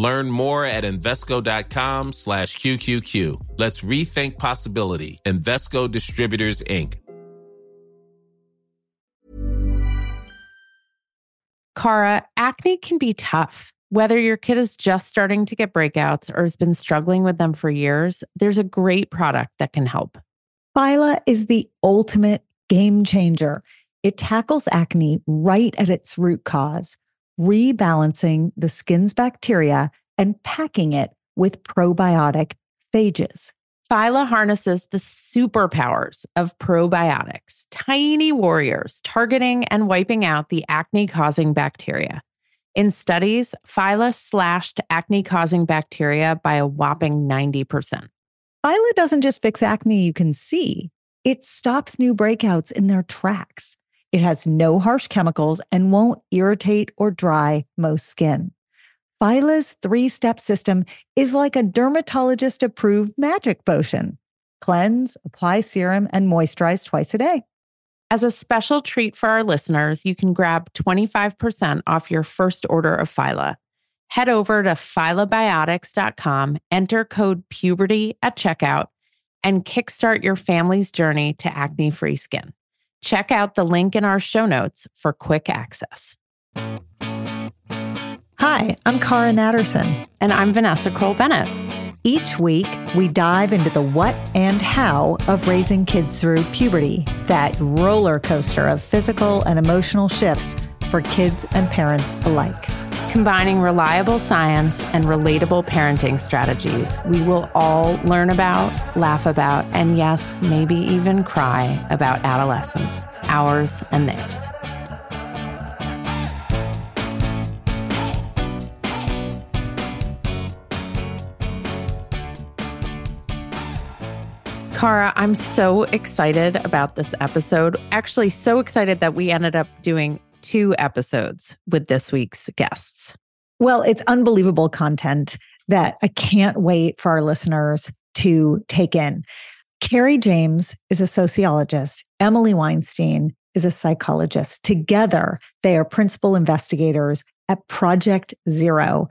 Learn more at Invesco.com slash QQQ. Let's rethink possibility. Invesco Distributors, Inc. Cara, acne can be tough. Whether your kid is just starting to get breakouts or has been struggling with them for years, there's a great product that can help. Phyla is the ultimate game changer. It tackles acne right at its root cause, rebalancing the skin's bacteria and packing it with probiotic phages. Phyla harnesses the superpowers of probiotics, tiny warriors targeting and wiping out the acne causing bacteria. In studies, Phyla slashed acne causing bacteria by a whopping 90%. Phyla doesn't just fix acne you can see, it stops new breakouts in their tracks. It has no harsh chemicals and won't irritate or dry most skin. Phyla's three step system is like a dermatologist approved magic potion cleanse, apply serum, and moisturize twice a day. As a special treat for our listeners, you can grab 25% off your first order of Phyla. Head over to phylabiotics.com, enter code puberty at checkout, and kickstart your family's journey to acne free skin. Check out the link in our show notes for quick access. Hi, I'm Cara Natterson. And I'm Vanessa Kroll Bennett. Each week, we dive into the what and how of raising kids through puberty, that roller coaster of physical and emotional shifts for kids and parents alike. Combining reliable science and relatable parenting strategies, we will all learn about, laugh about, and yes, maybe even cry about adolescence, ours and theirs. Cara, I'm so excited about this episode. Actually, so excited that we ended up doing two episodes with this week's guests. Well, it's unbelievable content that I can't wait for our listeners to take in. Carrie James is a sociologist, Emily Weinstein is a psychologist. Together, they are principal investigators at Project Zero.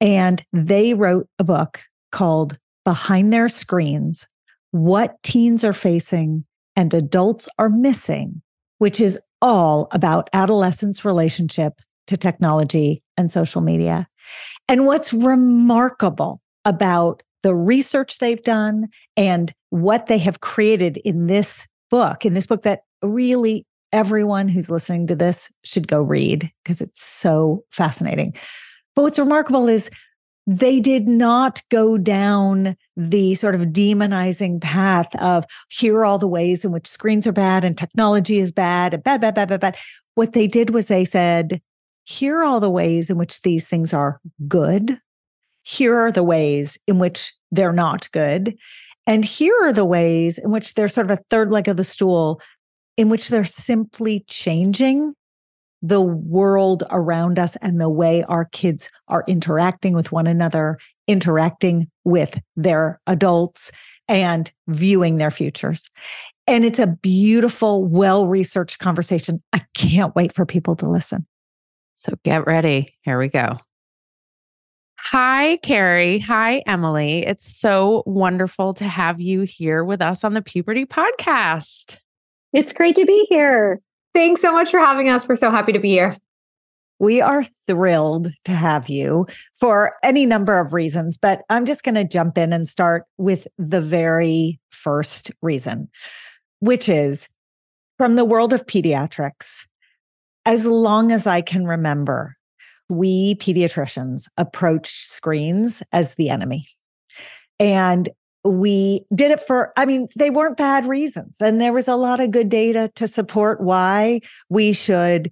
And they wrote a book called Behind Their Screens what teens are facing and adults are missing, which is all about adolescents' relationship to technology and social media. And what's remarkable about the research they've done and what they have created in this book, in this book that really everyone who's listening to this should go read because it's so fascinating. But what's remarkable is they did not go down the sort of demonizing path of here are all the ways in which screens are bad and technology is bad and bad, bad, bad, bad, bad. What they did was they said, here are all the ways in which these things are good. Here are the ways in which they're not good. And here are the ways in which they're sort of a third leg of the stool, in which they're simply changing the world around us and the way our kids are interacting with one another, interacting with their adults, and viewing their futures. And it's a beautiful, well researched conversation. I can't wait for people to listen. So get ready. Here we go. Hi, Carrie. Hi, Emily. It's so wonderful to have you here with us on the Puberty Podcast. It's great to be here. Thanks so much for having us. We're so happy to be here. We are thrilled to have you for any number of reasons, but I'm just going to jump in and start with the very first reason, which is from the world of pediatrics. As long as I can remember, we pediatricians approached screens as the enemy. And we did it for i mean they weren't bad reasons and there was a lot of good data to support why we should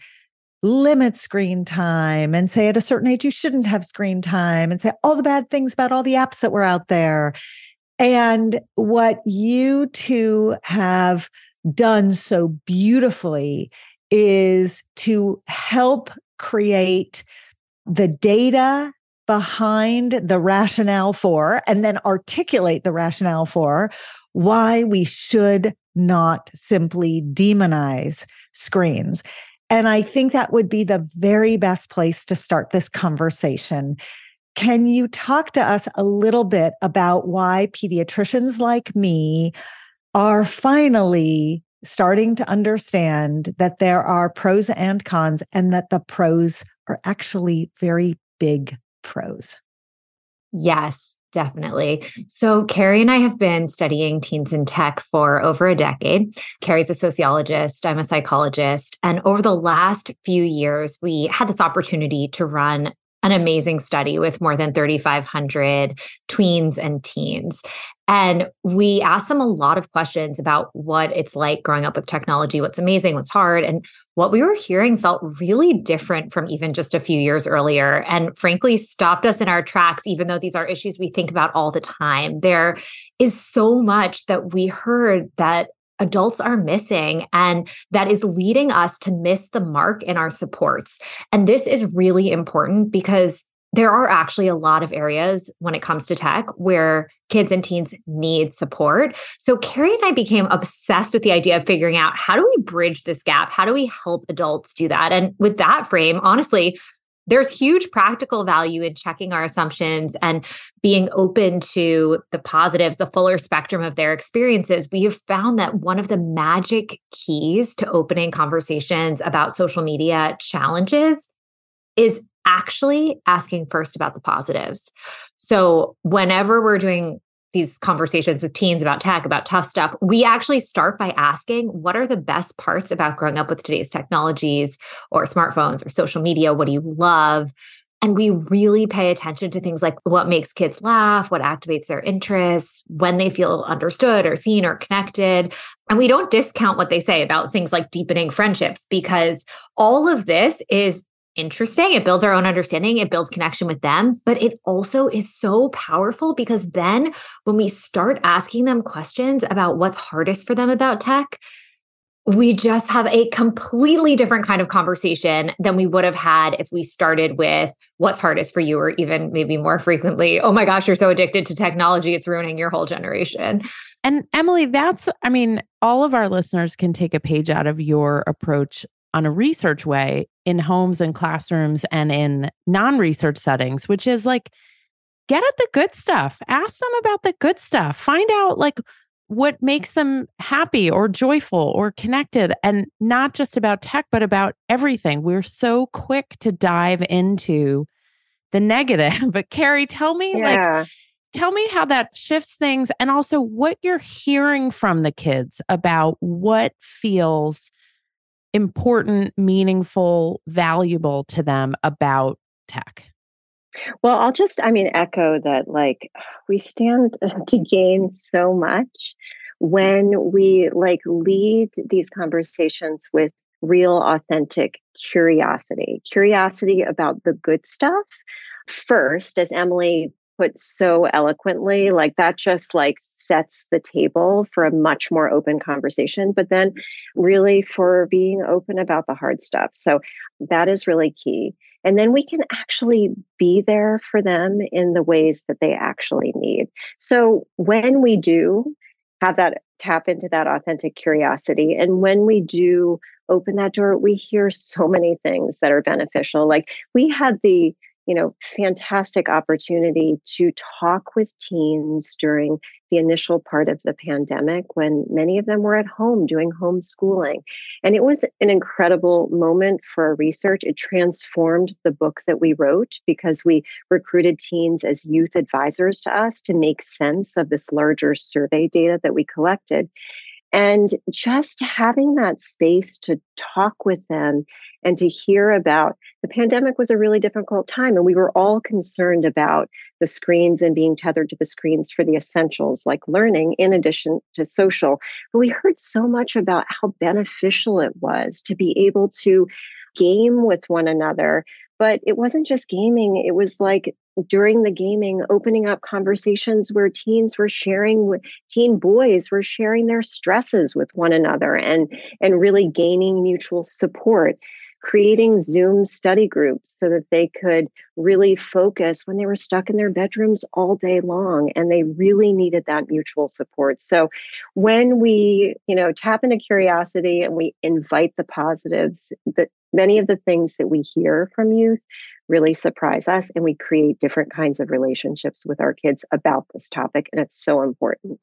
limit screen time and say at a certain age you shouldn't have screen time and say all the bad things about all the apps that were out there. And what you two have done so beautifully is to help create the data behind the rationale for, and then articulate the rationale for why we should not simply demonize screens. And I think that would be the very best place to start this conversation. Can you talk to us a little bit about why pediatricians like me are finally starting to understand that there are pros and cons and that the pros are actually very big pros? Yes. Definitely. So, Carrie and I have been studying teens in tech for over a decade. Carrie's a sociologist, I'm a psychologist. And over the last few years, we had this opportunity to run an amazing study with more than 3,500 tweens and teens. And we asked them a lot of questions about what it's like growing up with technology, what's amazing, what's hard. And what we were hearing felt really different from even just a few years earlier. And frankly, stopped us in our tracks, even though these are issues we think about all the time. There is so much that we heard that adults are missing and that is leading us to miss the mark in our supports. And this is really important because there are actually a lot of areas when it comes to tech where kids and teens need support. So Carrie and I became obsessed with the idea of figuring out how do we bridge this gap? How do we help adults do that? And with that frame, honestly, there's huge practical value in checking our assumptions and being open to the positives, the fuller spectrum of their experiences. We have found that one of the magic keys to opening conversations about social media challenges is actually asking first about the positives. So, whenever we're doing these conversations with teens about tech, about tough stuff, we actually start by asking what are the best parts about growing up with today's technologies or smartphones or social media? What do you love? And we really pay attention to things like what makes kids laugh, what activates their interests, when they feel understood or seen or connected. And we don't discount what they say about things like deepening friendships because all of this is interesting. It builds our own understanding, it builds connection with them, but it also is so powerful because then when we start asking them questions about what's hardest for them about tech, we just have a completely different kind of conversation than we would have had if we started with what's hardest for you, or even maybe more frequently, oh my gosh, you're so addicted to technology, it's ruining your whole generation. And Emily, that's, I mean, all of our listeners can take a page out of your approach on a research way in homes and classrooms and in non research settings, which is like, get at the good stuff, ask them about the good stuff, find out like what makes them happy or joyful or connected, and not just about tech, but about everything. We're so quick to dive into the negative. But Carrie, tell me, yeah. like, tell me how that shifts things and also what you're hearing from the kids about what feels important, meaningful, valuable to them about tech? Well, I'll just, I mean, echo that like we stand to gain so much when we like lead these conversations with real, authentic curiosity, curiosity about the good stuff first, as Emily put so eloquently like that just like sets the table for a much more open conversation but then really for being open about the hard stuff. So that is really key. And then we can actually be there for them in the ways that they actually need. So when we do have that tap into that authentic curiosity and when we do open that door we hear so many things that are beneficial. Like we had the you know, fantastic opportunity to talk with teens during the initial part of the pandemic when many of them were at home doing homeschooling. And it was an incredible moment for our research. It transformed the book that we wrote because we recruited teens as youth advisors to us to make sense of this larger survey data that we collected. And just having that space to talk with them and to hear about the pandemic was a really difficult time. And we were all concerned about the screens and being tethered to the screens for the essentials like learning, in addition to social. But we heard so much about how beneficial it was to be able to game with one another. But it wasn't just gaming, it was like during the gaming opening up conversations where teens were sharing with teen boys were sharing their stresses with one another and and really gaining mutual support creating Zoom study groups so that they could really focus when they were stuck in their bedrooms all day long and they really needed that mutual support. So when we, you know, tap into curiosity and we invite the positives, that many of the things that we hear from youth really surprise us and we create different kinds of relationships with our kids about this topic and it's so important.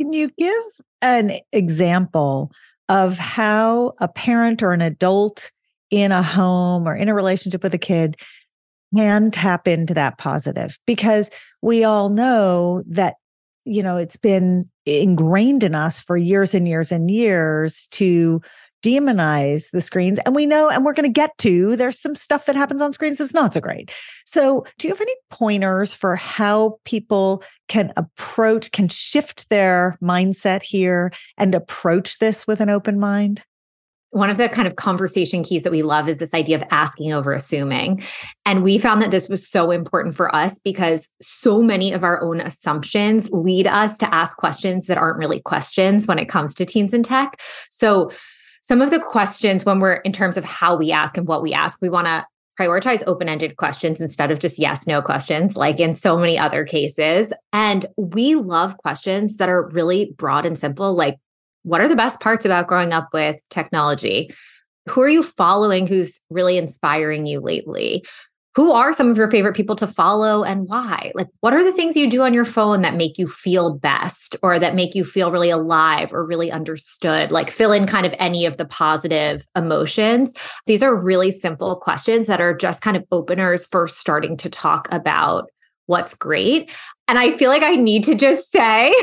Can you give an example of how a parent or an adult in a home or in a relationship with a kid can tap into that positive because we all know that you know it's been ingrained in us for years and years and years to demonize the screens. And we know, and we're going to get to, there's some stuff that happens on screens that's not so great. So, do you have any pointers for how people can approach, can shift their mindset here and approach this with an open mind? one of the kind of conversation keys that we love is this idea of asking over assuming. And we found that this was so important for us because so many of our own assumptions lead us to ask questions that aren't really questions when it comes to teens and tech. So some of the questions when we're in terms of how we ask and what we ask, we want to prioritize open ended questions instead of just yes, no questions, like in so many other cases. And we love questions that are really broad and simple, like what are the best parts about growing up with technology? Who are you following who's really inspiring you lately? Who are some of your favorite people to follow and why? Like, what are the things you do on your phone that make you feel best or that make you feel really alive or really understood? Like, fill in kind of any of the positive emotions. These are really simple questions that are just kind of openers for starting to talk about what's great. And I feel like I need to just say,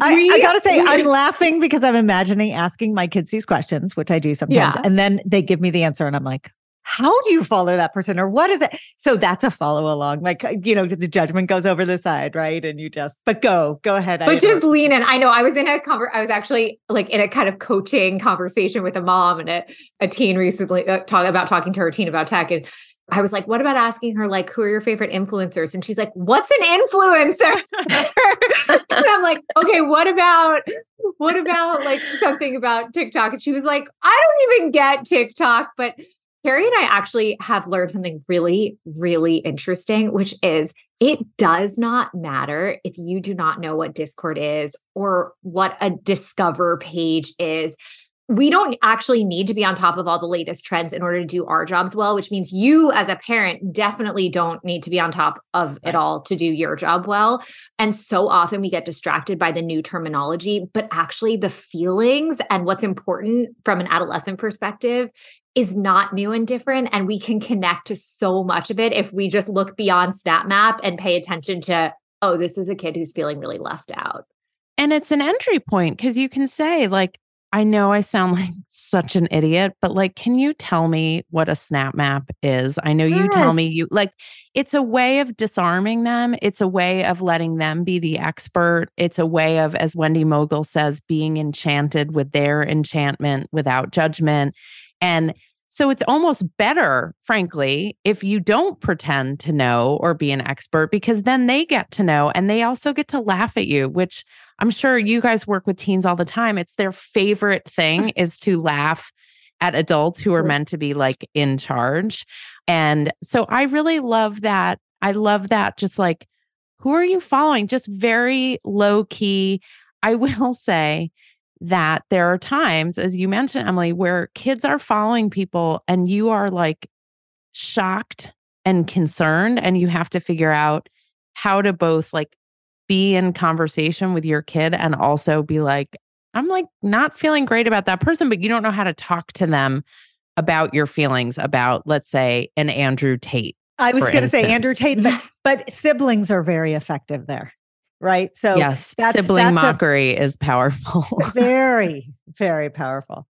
I, I, gotta say, I'm laughing because I'm imagining asking my kids these questions, which I do sometimes, yeah. and then they give me the answer, and I'm like, how do you follow that person or what is it so that's a follow along like uh, you know the judgment goes over the side right and you just but go go ahead but just lean in i know i was in a cover i was actually like in a kind of coaching conversation with a mom and a, a teen recently uh, talk about talking to her teen about tech and I was like, what about asking her, like, who are your favorite influencers? And she's like, what's an influencer? and I'm like, okay, what about, what about like something about TikTok? And she was like, I don't even get TikTok, but Carrie and I actually have learned something really, really interesting, which is it does not matter if you do not know what Discord is or what a Discover page is. We don't actually need to be on top of all the latest trends in order to do our jobs well, which means you, as a parent, definitely don't need to be on top of it all to do your job well. And so often we get distracted by the new terminology, but actually the feelings and what's important from an adolescent perspective is not new and different and we can connect to so much of it if we just look beyond snap map and pay attention to oh this is a kid who's feeling really left out. And it's an entry point because you can say like i know i sound like such an idiot but like can you tell me what a snap map is? I know you tell me you like it's a way of disarming them. It's a way of letting them be the expert. It's a way of as wendy Mogel says being enchanted with their enchantment without judgment and so it's almost better, frankly, if you don't pretend to know or be an expert because then they get to know and they also get to laugh at you, which I'm sure you guys work with teens all the time. It's their favorite thing is to laugh at adults who are meant to be like in charge. And so I really love that. I love that just like who are you following? Just very low key. I will say that there are times, as you mentioned, Emily, where kids are following people and you are like shocked and concerned, and you have to figure out how to both like be in conversation with your kid and also be like, I'm like not feeling great about that person, but you don't know how to talk to them about your feelings about, let's say, an Andrew Tate. I was going to say Andrew Tate, but, but siblings are very effective there right? So yes, that's, sibling that's mockery a, is powerful. very, very powerful.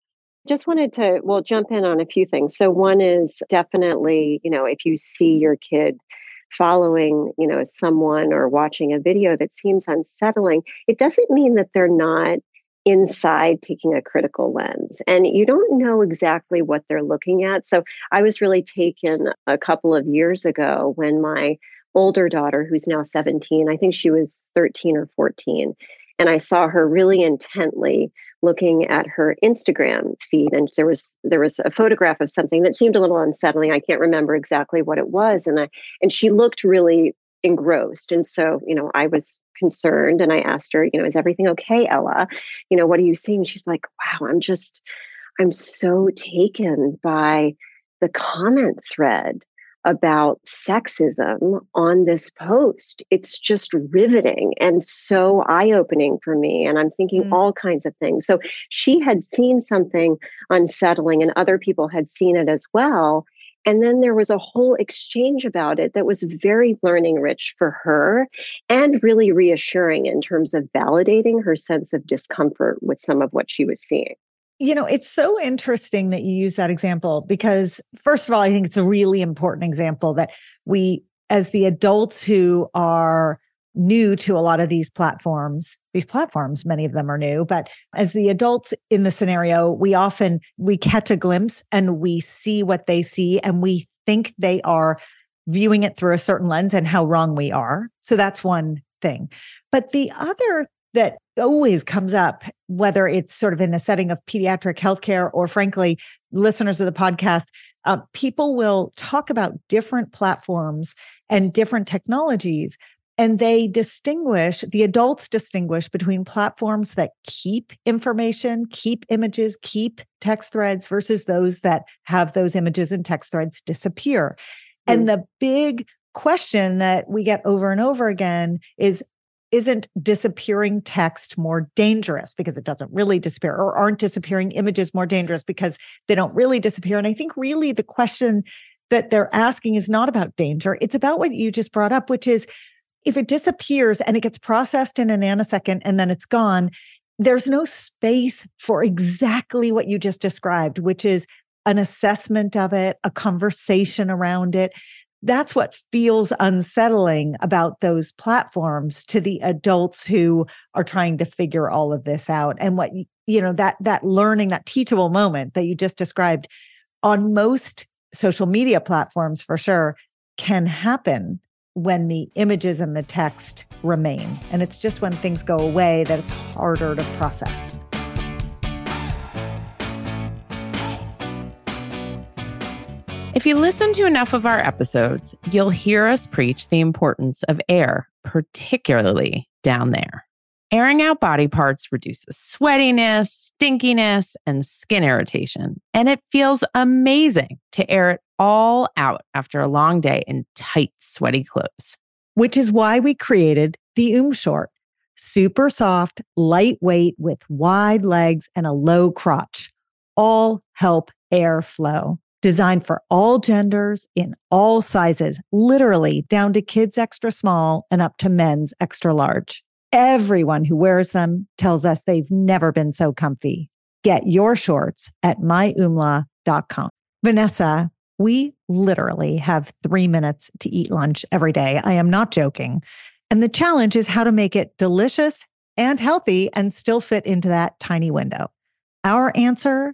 Just wanted to well jump in on a few things. So one is definitely, you know, if you see your kid following, you know, someone or watching a video that seems unsettling, it doesn't mean that they're not inside taking a critical lens and you don't know exactly what they're looking at so i was really taken a couple of years ago when my older daughter who's now 17. I think she was 13 or 14. And I saw her really intently looking at her Instagram feed. And there was there was a photograph of something that seemed a little unsettling. I can't remember exactly what it was. And I and she looked really engrossed. And so, you know, I was concerned and I asked her, you know, is everything okay, Ella? You know, what are you seeing? She's like, wow, I'm just I'm so taken by the comment thread about sexism on this post. It's just riveting and so eye opening for me. And I'm thinking mm. all kinds of things. So she had seen something unsettling, and other people had seen it as well. And then there was a whole exchange about it that was very learning rich for her and really reassuring in terms of validating her sense of discomfort with some of what she was seeing. You know, it's so interesting that you use that example because, first of all, I think it's a really important example that we, as the adults who are new to a lot of these platforms these platforms many of them are new but as the adults in the scenario we often we catch a glimpse and we see what they see and we think they are viewing it through a certain lens and how wrong we are. So that's one thing. But the other that always comes up, whether it's sort of in a setting of pediatric healthcare or frankly, listeners of the podcast, uh, people will talk about different platforms and different technologies. And they distinguish, the adults distinguish between platforms that keep information, keep images, keep text threads versus those that have those images and text threads disappear. Mm. And the big question that we get over and over again is isn't disappearing text more dangerous because it doesn't really disappear or aren't disappearing images more dangerous because they don't really disappear. And i think really the question that they're asking is not about danger. It's about what you just brought up which is if it disappears and it gets processed in a nanosecond and then it's gone there's no space for exactly what you just described which is an assessment of it a conversation around it that's what feels unsettling about those platforms to the adults who are trying to figure all of this out. And what you know that that learning that teachable moment that you just described on most social media platforms for sure can happen when the images and the text remain. And it's just when things go away that it's harder to process If you listen to enough of our episodes, you'll hear us preach the importance of air, particularly down there. Airing out body parts reduces sweatiness, stinkiness, and skin irritation. And it feels amazing to air it all out after a long day in tight, sweaty clothes. Which is why we created the Oom Short. Super soft, lightweight, with wide legs and a low crotch. All help air flow designed for all genders in all sizes, literally down to kids extra small and up to men's extra large. Everyone who wears them tells us they've never been so comfy. Get your shorts at myumla.com. Vanessa, we literally have three minutes to eat lunch every day. I am not joking. And the challenge is how to make it delicious and healthy and still fit into that tiny window. Our answer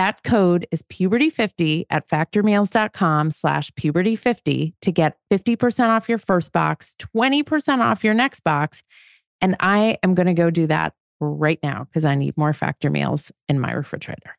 That code is puberty50 at factormeals.com slash puberty50 to get 50% off your first box, 20% off your next box. And I am going to go do that right now because I need more factor meals in my refrigerator.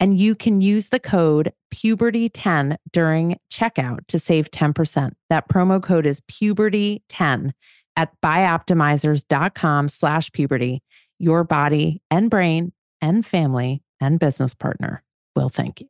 and you can use the code puberty10 during checkout to save 10%. That promo code is puberty10 at bioptimizers.com slash puberty. Your body and brain and family and business partner will thank you.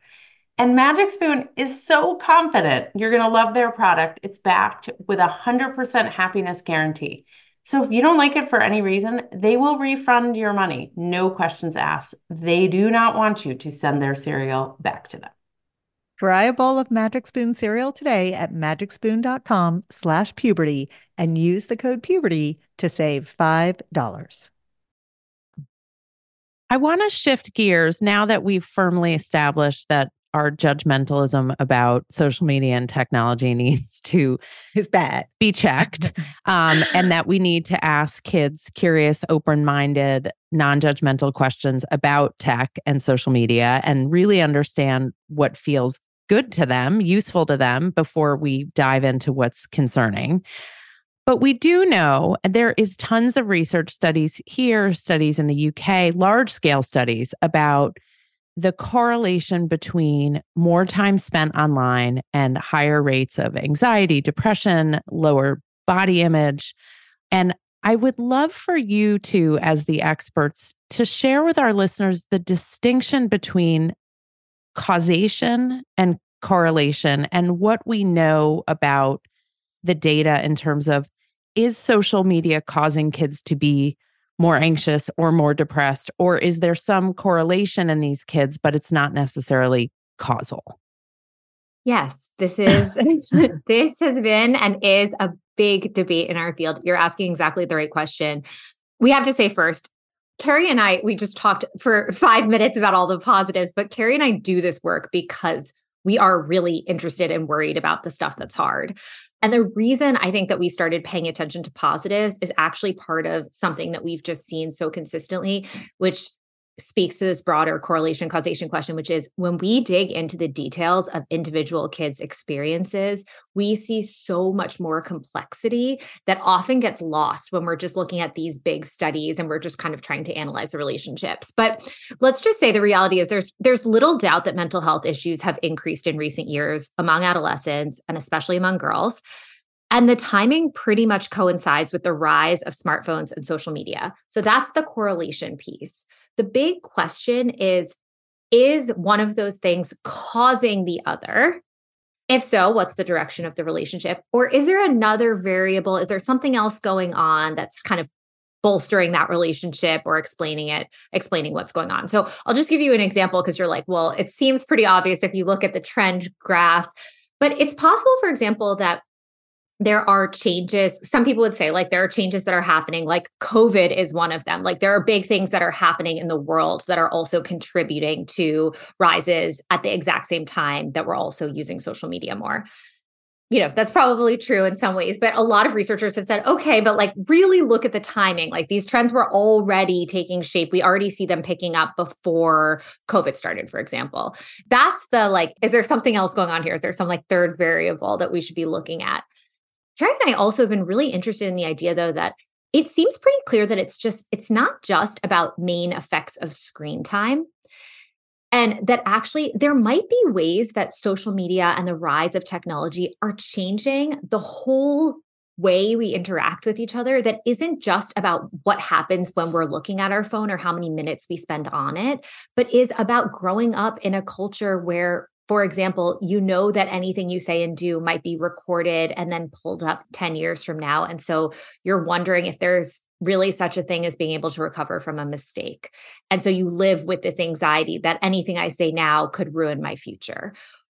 And Magic Spoon is so confident you're going to love their product. It's backed with a 100% happiness guarantee. So if you don't like it for any reason, they will refund your money, no questions asked. They do not want you to send their cereal back to them. Try a bowl of Magic Spoon cereal today at magicspoon.com slash puberty and use the code puberty to save $5. I want to shift gears now that we've firmly established that our judgmentalism about social media and technology needs to is bad. be checked um, and that we need to ask kids curious open-minded non-judgmental questions about tech and social media and really understand what feels good to them useful to them before we dive into what's concerning. But we do know there is tons of research studies here studies in the uk large scale studies about the correlation between more time spent online and higher rates of anxiety, depression, lower body image. And I would love for you to, as the experts, to share with our listeners the distinction between causation and correlation and what we know about the data in terms of is social media causing kids to be more anxious or more depressed? Or is there some correlation in these kids, but it's not necessarily causal? Yes, this is this has been and is a big debate in our field. You're asking exactly the right question. We have to say first, Carrie and I, we just talked for five minutes about all the positives, but Carrie and I do this work because we are really interested and worried about the stuff that's hard. And the reason I think that we started paying attention to positives is actually part of something that we've just seen so consistently, which speaks to this broader correlation causation question, which is when we dig into the details of individual kids' experiences, we see so much more complexity that often gets lost when we're just looking at these big studies and we're just kind of trying to analyze the relationships. But let's just say the reality is there's there's little doubt that mental health issues have increased in recent years among adolescents and especially among girls. And the timing pretty much coincides with the rise of smartphones and social media. So that's the correlation piece. The big question is is one of those things causing the other? If so, what's the direction of the relationship? Or is there another variable? Is there something else going on that's kind of bolstering that relationship or explaining it, explaining what's going on? So I'll just give you an example because you're like, well, it seems pretty obvious if you look at the trend graphs. But it's possible, for example, that there are changes. Some people would say, like, there are changes that are happening, like COVID is one of them. Like, there are big things that are happening in the world that are also contributing to rises at the exact same time that we're also using social media more. You know, that's probably true in some ways, but a lot of researchers have said, okay, but like really look at the timing. Like these trends were already taking shape. We already see them picking up before COVID started, for example. That's the like, is there something else going on here? Is there some like third variable that we should be looking at? Carrie and I also have been really interested in the idea, though, that it seems pretty clear that it's just, it's not just about main effects of screen time. And that actually there might be ways that social media and the rise of technology are changing the whole way we interact with each other that isn't just about what happens when we're looking at our phone or how many minutes we spend on it, but is about growing up in a culture where for example, you know that anything you say and do might be recorded and then pulled up 10 years from now. And so you're wondering if there's really such a thing as being able to recover from a mistake. And so you live with this anxiety that anything I say now could ruin my future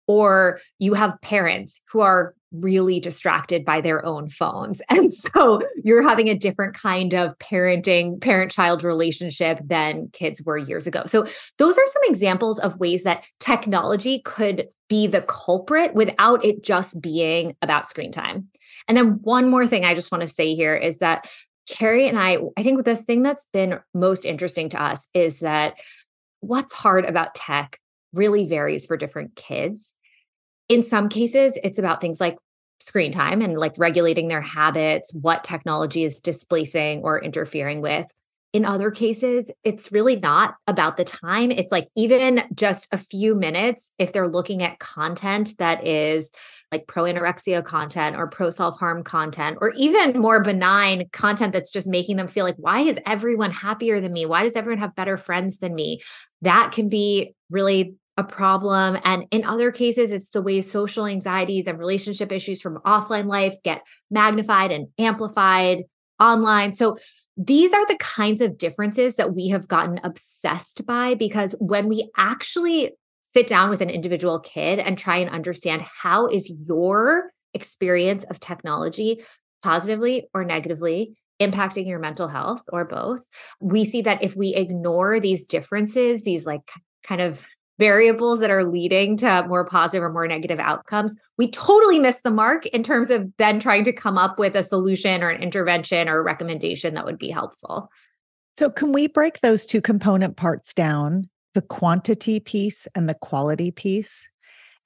or you have parents who are really distracted by their own phones. And so you're having a different kind of parenting, parent child relationship than kids were years ago. So those are some examples of ways that technology could be the culprit without it just being about screen time. And then one more thing I just want to say here is that Carrie and I, I think the thing that's been most interesting to us is that what's hard about tech really varies for different kids. In some cases, it's about things like screen time and like regulating their habits, what technology is displacing or interfering with. In other cases, it's really not about the time. It's like even just a few minutes, if they're looking at content that is like pro anorexia content or pro self harm content, or even more benign content that's just making them feel like, why is everyone happier than me? Why does everyone have better friends than me? That can be really a problem. And in other cases, it's the way social anxieties and relationship issues from offline life get magnified and amplified online. So these are the kinds of differences that we have gotten obsessed by because when we actually sit down with an individual kid and try and understand how is your experience of technology positively or negatively impacting your mental health or both we see that if we ignore these differences these like kind of variables that are leading to more positive or more negative outcomes, we totally miss the mark in terms of then trying to come up with a solution or an intervention or a recommendation that would be helpful. So, can we break those two component parts down the quantity piece and the quality piece?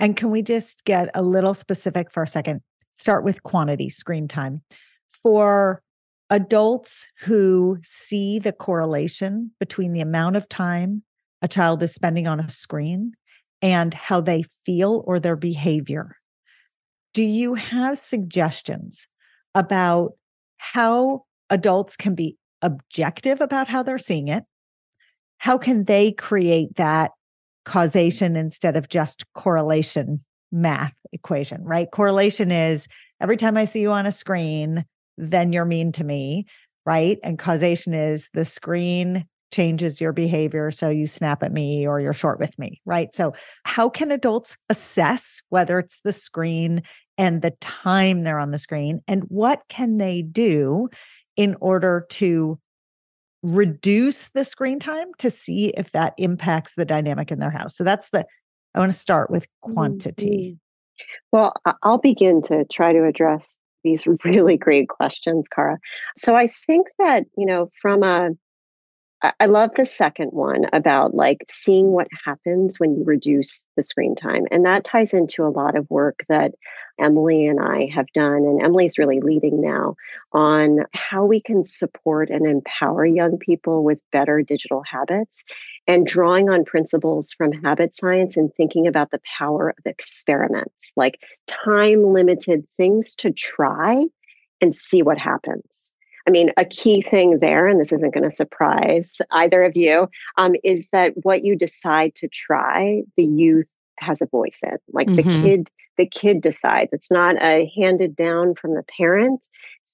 And can we just get a little specific for a second? Start with quantity screen time. For adults who see the correlation between the amount of time a child is spending on a screen and how they feel or their behavior. Do you have suggestions about how adults can be objective about how they're seeing it? How can they create that causation instead of just correlation math equation, right? Correlation is every time I see you on a screen, then you're mean to me, right? And causation is the screen changes your behavior. So you snap at me or you're short with me, right? So, how can adults assess whether it's the screen and the time they're on the screen? And what can they do in order to reduce the screen time to see if that impacts the dynamic in their house? So, that's the, I want to start with quantity. Mm-hmm. Well, I'll begin to try to address these really great questions, Cara. So I think that, you know, from a I love the second one about like seeing what happens when you reduce the screen time. And that ties into a lot of work that Emily and I have done. And Emily's really leading now on how we can support and empower young people with better digital habits and drawing on principles from habit science and thinking about the power of experiments, like time limited things to try and see what happens. I mean, a key thing there, and this isn't going to surprise either of you, um, is that what you decide to try, the youth has a voice in. Like mm-hmm. the kid, the kid decides. It's not a handed down from the parent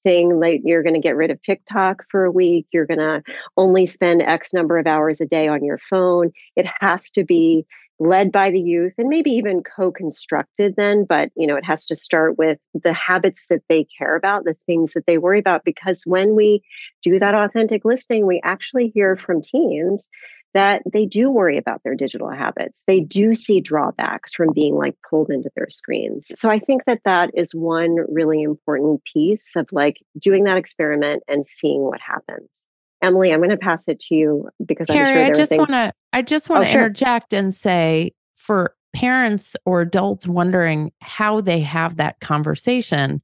thing like you're going to get rid of TikTok for a week, you're going to only spend X number of hours a day on your phone. It has to be led by the youth and maybe even co-constructed then but you know it has to start with the habits that they care about the things that they worry about because when we do that authentic listening we actually hear from teens that they do worry about their digital habits. They do see drawbacks from being like pulled into their screens. So i think that that is one really important piece of like doing that experiment and seeing what happens Emily, I'm going to pass it to you because Carrie, I'm sure I just want to I just want to oh, sure. interject and say for parents or adults wondering how they have that conversation,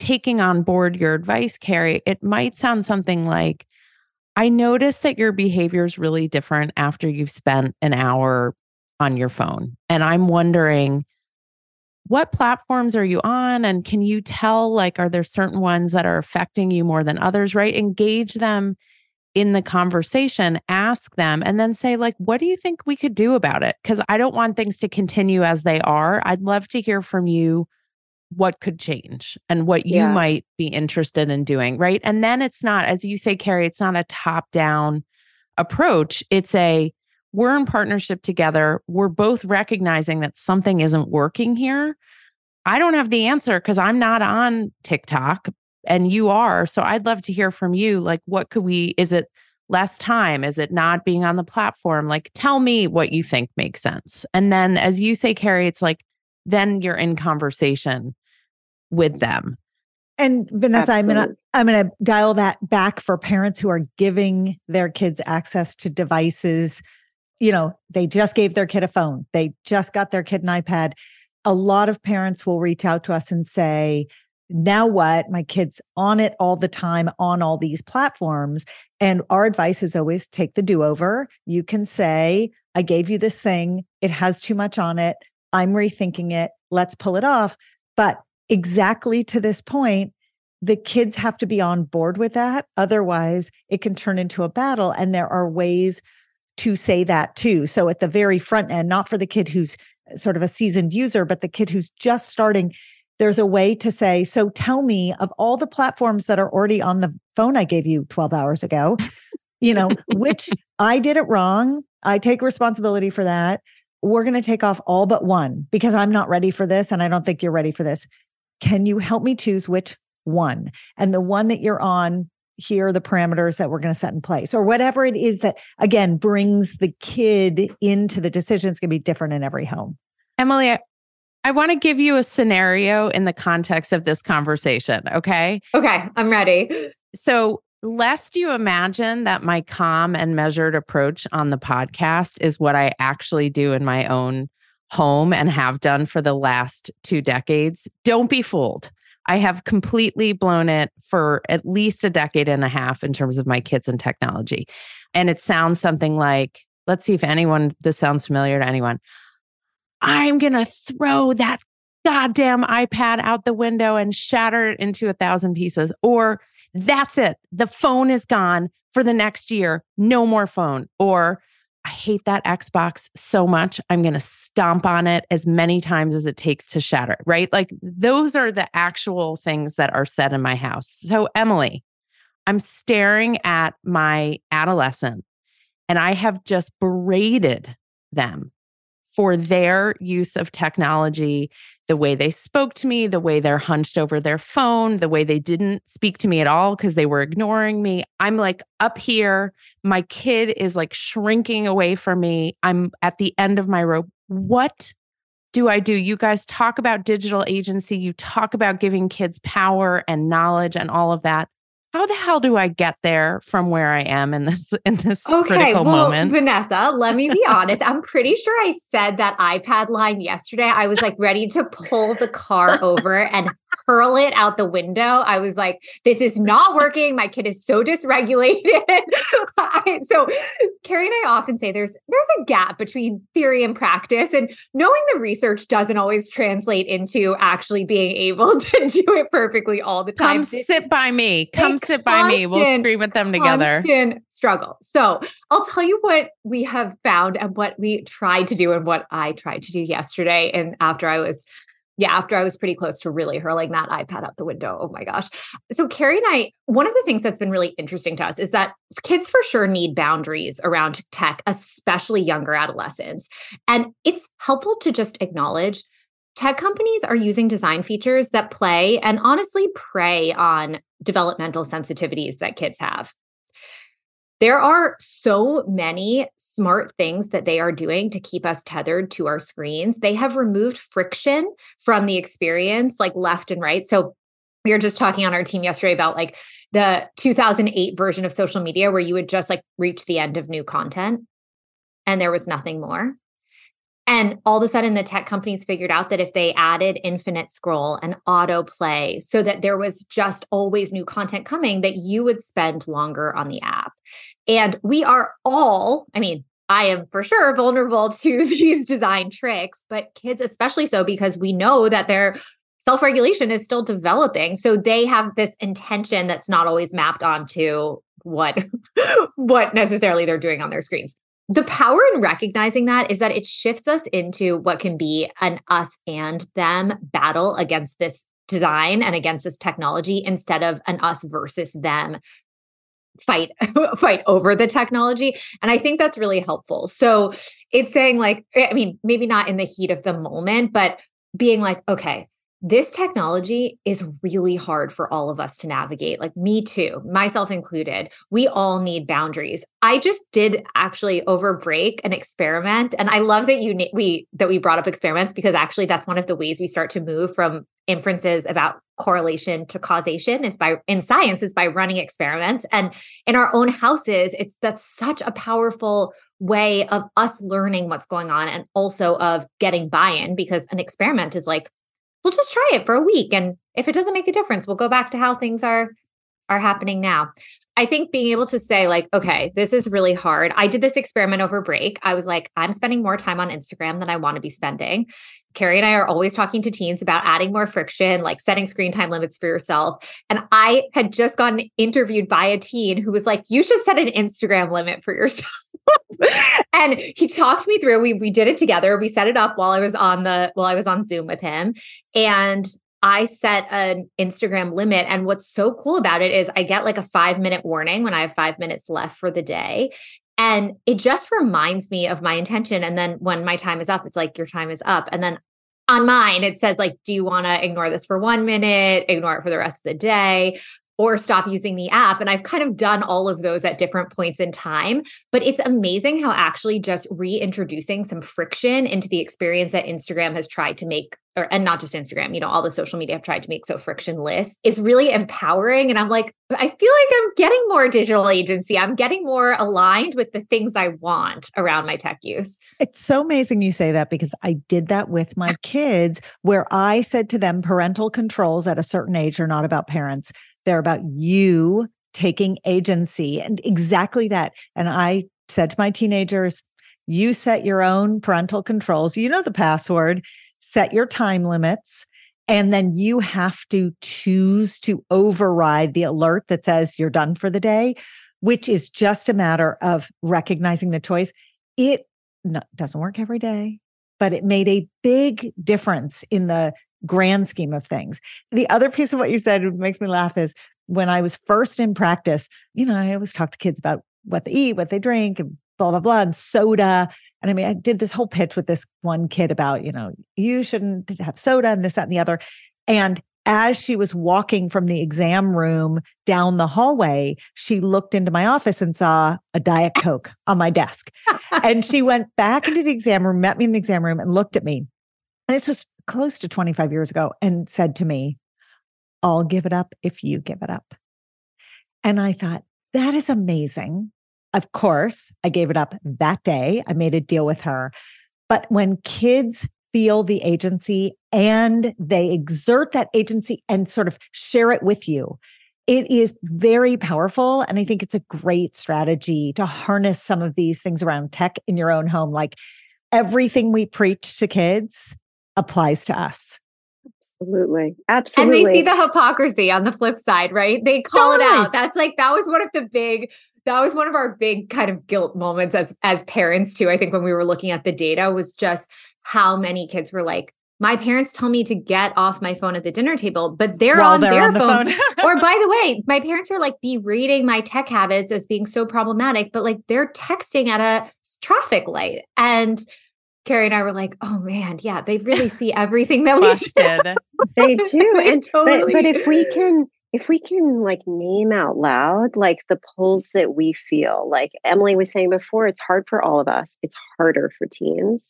taking on board your advice, Carrie, it might sound something like, I notice that your behavior is really different after you've spent an hour on your phone. And I'm wondering, what platforms are you on? And can you tell, like, are there certain ones that are affecting you more than others, right? Engage them in the conversation, ask them and then say, like, what do you think we could do about it? Because I don't want things to continue as they are. I'd love to hear from you what could change and what you yeah. might be interested in doing. Right. And then it's not, as you say, Carrie, it's not a top down approach. It's a, we're in partnership together. We're both recognizing that something isn't working here. I don't have the answer because I'm not on TikTok, and you are. So I'd love to hear from you. Like, what could we, is it less time? Is it not being on the platform? Like, tell me what you think makes sense. And then, as you say, Carrie, it's like, then you're in conversation with them. And Vanessa, Absolutely. I'm gonna I'm gonna dial that back for parents who are giving their kids access to devices. You know, they just gave their kid a phone. They just got their kid an iPad. A lot of parents will reach out to us and say, now what? My kid's on it all the time on all these platforms. And our advice is always take the do over. You can say, I gave you this thing, it has too much on it. I'm rethinking it. Let's pull it off. But exactly to this point, the kids have to be on board with that. Otherwise, it can turn into a battle. And there are ways to say that too. So at the very front end, not for the kid who's eh, sort of a seasoned user, but the kid who's just starting, there's a way to say, so tell me of all the platforms that are already on the phone I gave you 12 hours ago, you know, which I did it wrong. I take responsibility for that. We're going to take off all but one because I'm not ready for this and I don't think you're ready for this. Can you help me choose which one? And the one that you're on, here are the parameters that we're going to set in place or whatever it is that again brings the kid into the decision. It's going to be different in every home. Emily, I want to give you a scenario in the context of this conversation. Okay. Okay. I'm ready. So, lest you imagine that my calm and measured approach on the podcast is what I actually do in my own home and have done for the last two decades, don't be fooled. I have completely blown it for at least a decade and a half in terms of my kids and technology. And it sounds something like, let's see if anyone, this sounds familiar to anyone. I'm going to throw that goddamn iPad out the window and shatter it into a thousand pieces. Or that's it. The phone is gone for the next year. No more phone. Or I hate that Xbox so much. I'm going to stomp on it as many times as it takes to shatter it, right? Like those are the actual things that are said in my house. So, Emily, I'm staring at my adolescent and I have just berated them for their use of technology, the way they spoke to me, the way they're hunched over their phone, the way they didn't speak to me at all because they were ignoring me. I'm like up here. My kid is like shrinking away from me. I'm at the end of my rope. What do I do? You guys talk about digital agency, you talk about giving kids power and knowledge and all of that how the hell do I get there from where I am in this in this okay, critical well, moment? Vanessa, let me be honest. I'm pretty sure I said that iPad line yesterday. I was like ready to pull the car over and hurl it out the window. I was like, this is not working. My kid is so dysregulated. so Carrie and I often say there's there's a gap between theory and practice. And knowing the research doesn't always translate into actually being able to do it perfectly all the time. Come sit by me. Come sit by me. We'll scream with them together. Struggle. So I'll tell you what we have found and what we tried to do and what I tried to do yesterday. And after I was yeah, after I was pretty close to really hurling that iPad out the window. Oh my gosh. So, Carrie and I, one of the things that's been really interesting to us is that kids for sure need boundaries around tech, especially younger adolescents. And it's helpful to just acknowledge tech companies are using design features that play and honestly prey on developmental sensitivities that kids have. There are so many smart things that they are doing to keep us tethered to our screens. They have removed friction from the experience, like left and right. So we were just talking on our team yesterday about like the 2008 version of social media where you would just like reach the end of new content and there was nothing more. And all of a sudden, the tech companies figured out that if they added infinite scroll and autoplay so that there was just always new content coming, that you would spend longer on the app. And we are all, I mean, I am for sure vulnerable to these design tricks, but kids, especially so, because we know that their self regulation is still developing. So they have this intention that's not always mapped onto what what necessarily they're doing on their screens the power in recognizing that is that it shifts us into what can be an us and them battle against this design and against this technology instead of an us versus them fight fight over the technology. And i think that's really helpful. So it's saying like i mean maybe not in the heat of the moment but being like okay this technology is really hard for all of us to navigate like me too myself included. We all need boundaries. I just did actually over break an experiment and i love that you we that we brought up experiments because actually that's one of the ways we start to move from inferences about correlation to causation is by in science is by running experiments. And in our own houses it's that's such a powerful way of us learning what's going on and also of getting buy-in because an experiment is like we'll just try it for a week and if it doesn't make a difference we'll go back to how things are are happening now i think being able to say like okay this is really hard i did this experiment over break i was like i'm spending more time on instagram than i want to be spending Carrie and I are always talking to teens about adding more friction, like setting screen time limits for yourself. And I had just gotten interviewed by a teen who was like, You should set an Instagram limit for yourself. And he talked me through. We we did it together. We set it up while I was on the while I was on Zoom with him. And I set an Instagram limit. And what's so cool about it is I get like a five minute warning when I have five minutes left for the day. And it just reminds me of my intention. And then when my time is up, it's like, your time is up. And then on mine, it says, like, do you want to ignore this for one minute, ignore it for the rest of the day? Or stop using the app. And I've kind of done all of those at different points in time. But it's amazing how actually just reintroducing some friction into the experience that Instagram has tried to make, or and not just Instagram, you know, all the social media have tried to make so frictionless is really empowering. And I'm like, I feel like I'm getting more digital agency. I'm getting more aligned with the things I want around my tech use. It's so amazing you say that because I did that with my kids where I said to them, parental controls at a certain age are not about parents they're about you taking agency and exactly that. And I said to my teenagers, you set your own parental controls. You know the password, set your time limits. And then you have to choose to override the alert that says you're done for the day, which is just a matter of recognizing the choice. It no, doesn't work every day, but it made a big difference in the grand scheme of things. The other piece of what you said makes me laugh is when I was first in practice, you know, I always talk to kids about what they eat, what they drink, and blah, blah, blah, and soda. And I mean, I did this whole pitch with this one kid about, you know, you shouldn't have soda and this, that, and the other. And as she was walking from the exam room down the hallway, she looked into my office and saw a Diet Coke on my desk. and she went back into the exam room, met me in the exam room, and looked at me. And this was close to 25 years ago and said to me, I'll give it up if you give it up. And I thought, that is amazing. Of course, I gave it up that day. I made a deal with her. But when kids feel the agency and they exert that agency and sort of share it with you. It is very powerful. And I think it's a great strategy to harness some of these things around tech in your own home. Like everything we preach to kids applies to us. Absolutely. Absolutely. And they see the hypocrisy on the flip side, right? They call totally. it out. That's like that was one of the big that was one of our big kind of guilt moments as as parents too. I think when we were looking at the data was just how many kids were like my parents tell me to get off my phone at the dinner table, but they're While on they're their on phone. phone. or by the way, my parents are like berating my tech habits as being so problematic, but like they're texting at a traffic light. And Carrie and I were like, oh man, yeah, they really see everything that we Busted. do. They do. they and totally but, but if we can if we can like name out loud like the pulls that we feel, like Emily was saying before, it's hard for all of us. It's harder for teens.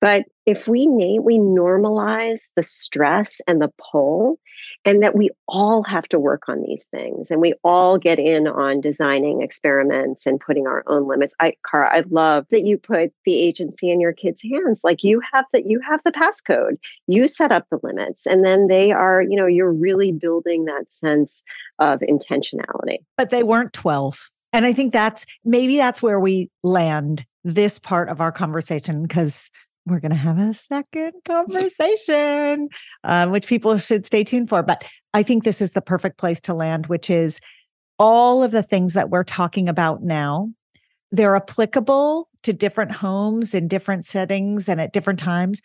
But if we name, we normalize the stress and the pull, and that we all have to work on these things, and we all get in on designing experiments and putting our own limits. I, Cara, I love that you put the agency in your kids' hands. Like you have that, you have the passcode. You set up the limits, and then they are, you know, you're really building that sense of intentionality. But they weren't twelve. And I think that's maybe that's where we land this part of our conversation because we're going to have a second conversation, um, which people should stay tuned for. But I think this is the perfect place to land, which is all of the things that we're talking about now. They're applicable to different homes in different settings and at different times.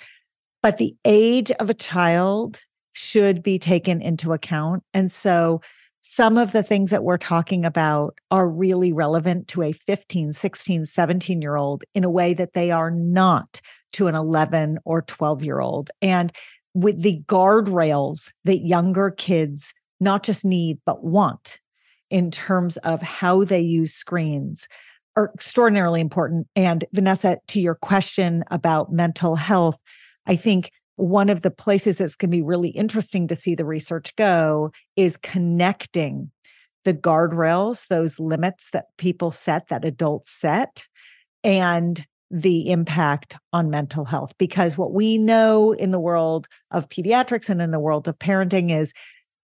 But the age of a child should be taken into account. And so some of the things that we're talking about are really relevant to a 15, 16, 17 year old in a way that they are not to an 11 or 12 year old. And with the guardrails that younger kids not just need, but want in terms of how they use screens are extraordinarily important. And Vanessa, to your question about mental health, I think one of the places that's going to be really interesting to see the research go is connecting the guardrails, those limits that people set, that adults set, and the impact on mental health. Because what we know in the world of pediatrics and in the world of parenting is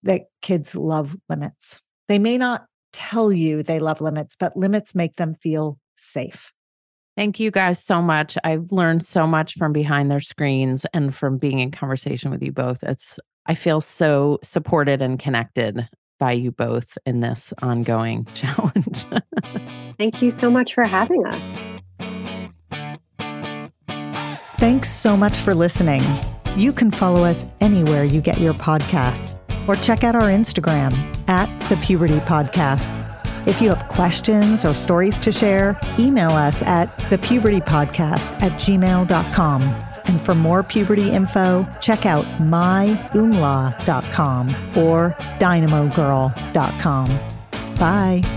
that kids love limits. They may not tell you they love limits, but limits make them feel safe. Thank you guys so much. I've learned so much from behind their screens and from being in conversation with you both. It's I feel so supported and connected by you both in this ongoing challenge. Thank you so much for having us. Thanks so much for listening. You can follow us anywhere you get your podcasts or check out our Instagram at the Puberty Podcast. If you have questions or stories to share, email us at thepubertypodcast at gmail.com. And for more puberty info, check out myoomla.com or dynamogirl.com. Bye.